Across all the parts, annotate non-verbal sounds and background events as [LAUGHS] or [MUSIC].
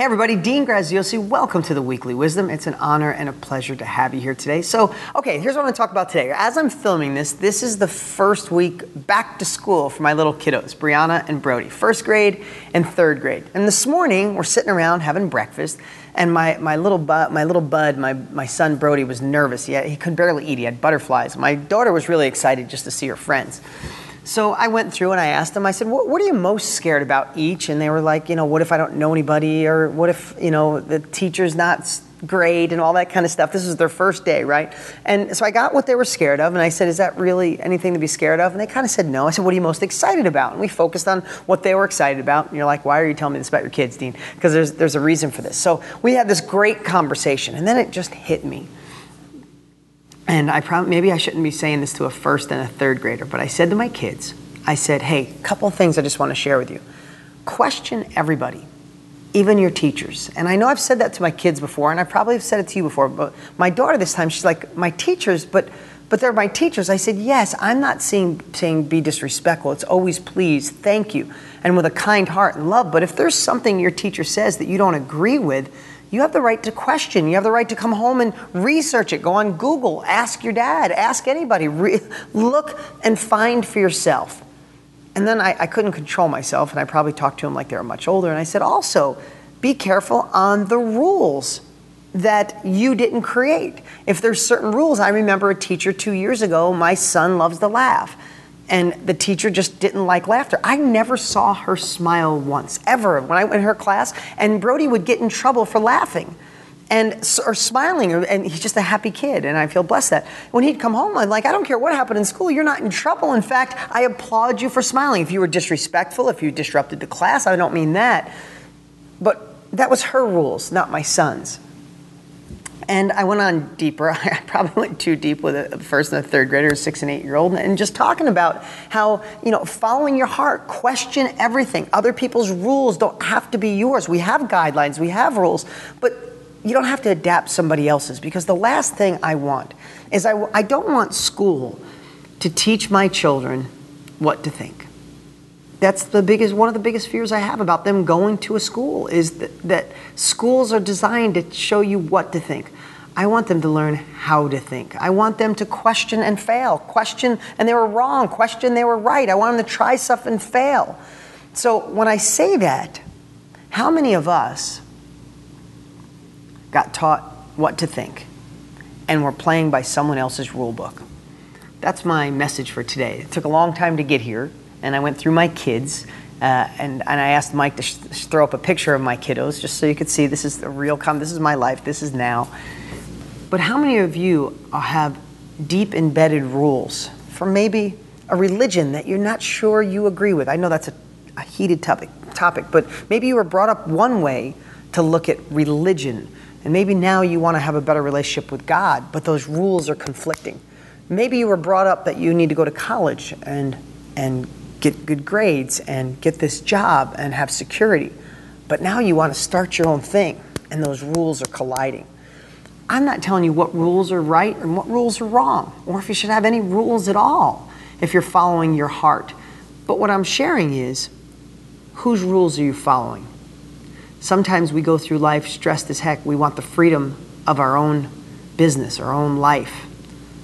Hey everybody, Dean Graziosi, welcome to the Weekly Wisdom. It's an honor and a pleasure to have you here today. So, okay, here's what I'm gonna talk about today. As I'm filming this, this is the first week back to school for my little kiddos, Brianna and Brody, first grade and third grade. And this morning, we're sitting around having breakfast, and my, my little bud, my little bud, my, my son Brody was nervous. He, had, he could barely eat. He had butterflies. My daughter was really excited just to see her friends. So I went through and I asked them, I said, what, what, are you most scared about each? And they were like, you know, what if I don't know anybody? Or what if, you know, the teacher's not great and all that kind of stuff. This was their first day, right? And so I got what they were scared of. And I said, is that really anything to be scared of? And they kind of said no. I said, what are you most excited about? And we focused on what they were excited about. And you're like, why are you telling me this about your kids, Dean? Because there's, there's a reason for this. So we had this great conversation. And then it just hit me and I probably maybe I shouldn't be saying this to a first and a third grader, but I said to my kids, I said, "Hey, a couple things I just want to share with you. Question everybody, even your teachers." And I know I've said that to my kids before, and I probably have said it to you before, but my daughter this time, she's like, "My teachers, but but they're my teachers." I said, "Yes, I'm not saying saying be disrespectful. It's always please, thank you, and with a kind heart and love. But if there's something your teacher says that you don't agree with, you have the right to question. You have the right to come home and research it. Go on Google, ask your dad, ask anybody. Re- look and find for yourself. And then I, I, couldn't control myself, and I probably talked to him like they were much older. And I said, also, be careful on the rules that you didn't create. If there's certain rules, I remember a teacher two years ago, my son loves to laugh and the teacher just didn't like laughter. I never saw her smile once, ever, when I went in her class, and Brody would get in trouble for laughing and or smiling and he's just a happy kid and i feel blessed that. When he'd come home i'm like i don't care what happened in school you're not in trouble. In fact i applaud you for smiling. If you were disrespectful if you disrupted the class i don't mean that. But that was her rules not my son's and I went on deeper. [LAUGHS] I probably went too deep with a first and the third graders, six and eight year old, and just talking about how, you know, following your heart, question everything. Other people's rules don't have to be yours. We have guidelines, we have rules, but you don't have to adapt somebody else's because the last thing I want is I, I don't want school to teach my children what to think. That's the biggest one of the biggest fears I have about them going to a school is that, that schools are designed to show you what to think. I want them to learn how to think. I want them to question and fail. Question and they were wrong. Question they were right. I want them to try stuff and fail. So when I say that, how many of us got taught what to think and were playing by someone else's rule book? That's my message for today. It took a long time to get here, and I went through my kids. Uh, and, and I asked Mike to sh- throw up a picture of my kiddos just so you could see this is the real, com- this is my life, this is now. But how many of you have deep embedded rules for maybe a religion that you're not sure you agree with? I know that's a, a heated topic, topic, but maybe you were brought up one way to look at religion, and maybe now you want to have a better relationship with God, but those rules are conflicting. Maybe you were brought up that you need to go to college and and get good grades and get this job and have security, but now you want to start your own thing, and those rules are colliding. I'm not telling you what rules are right and what rules are wrong, or if you should have any rules at all if you're following your heart. But what I'm sharing is whose rules are you following? Sometimes we go through life stressed as heck. We want the freedom of our own business, our own life.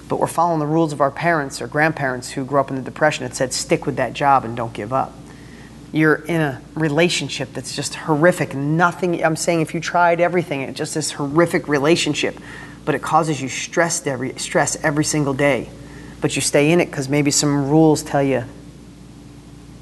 But we're following the rules of our parents or grandparents who grew up in the Depression that said, stick with that job and don't give up you're in a relationship that's just horrific. Nothing, I'm saying if you tried everything, it's just this horrific relationship, but it causes you stress every, stress every single day. But you stay in it because maybe some rules tell you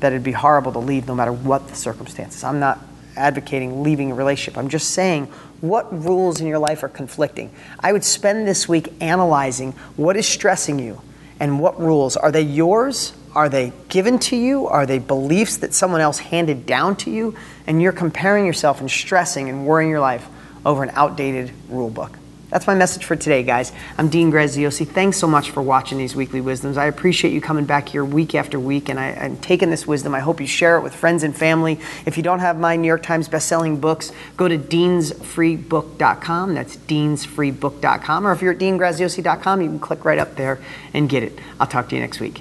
that it'd be horrible to leave no matter what the circumstances. I'm not advocating leaving a relationship. I'm just saying what rules in your life are conflicting. I would spend this week analyzing what is stressing you and what rules. Are they yours are they given to you? Are they beliefs that someone else handed down to you? And you're comparing yourself and stressing and worrying your life over an outdated rule book. That's my message for today, guys. I'm Dean Graziosi. Thanks so much for watching these weekly wisdoms. I appreciate you coming back here week after week and, I, am taking this wisdom. I hope you share it with friends and family. If you don't have my New York Times bestselling books, go to deansfreebook.com. That's deansfreebook.com. Or if you're at deangraziosi.com, you can click right up there and get it. I'll talk to you next week.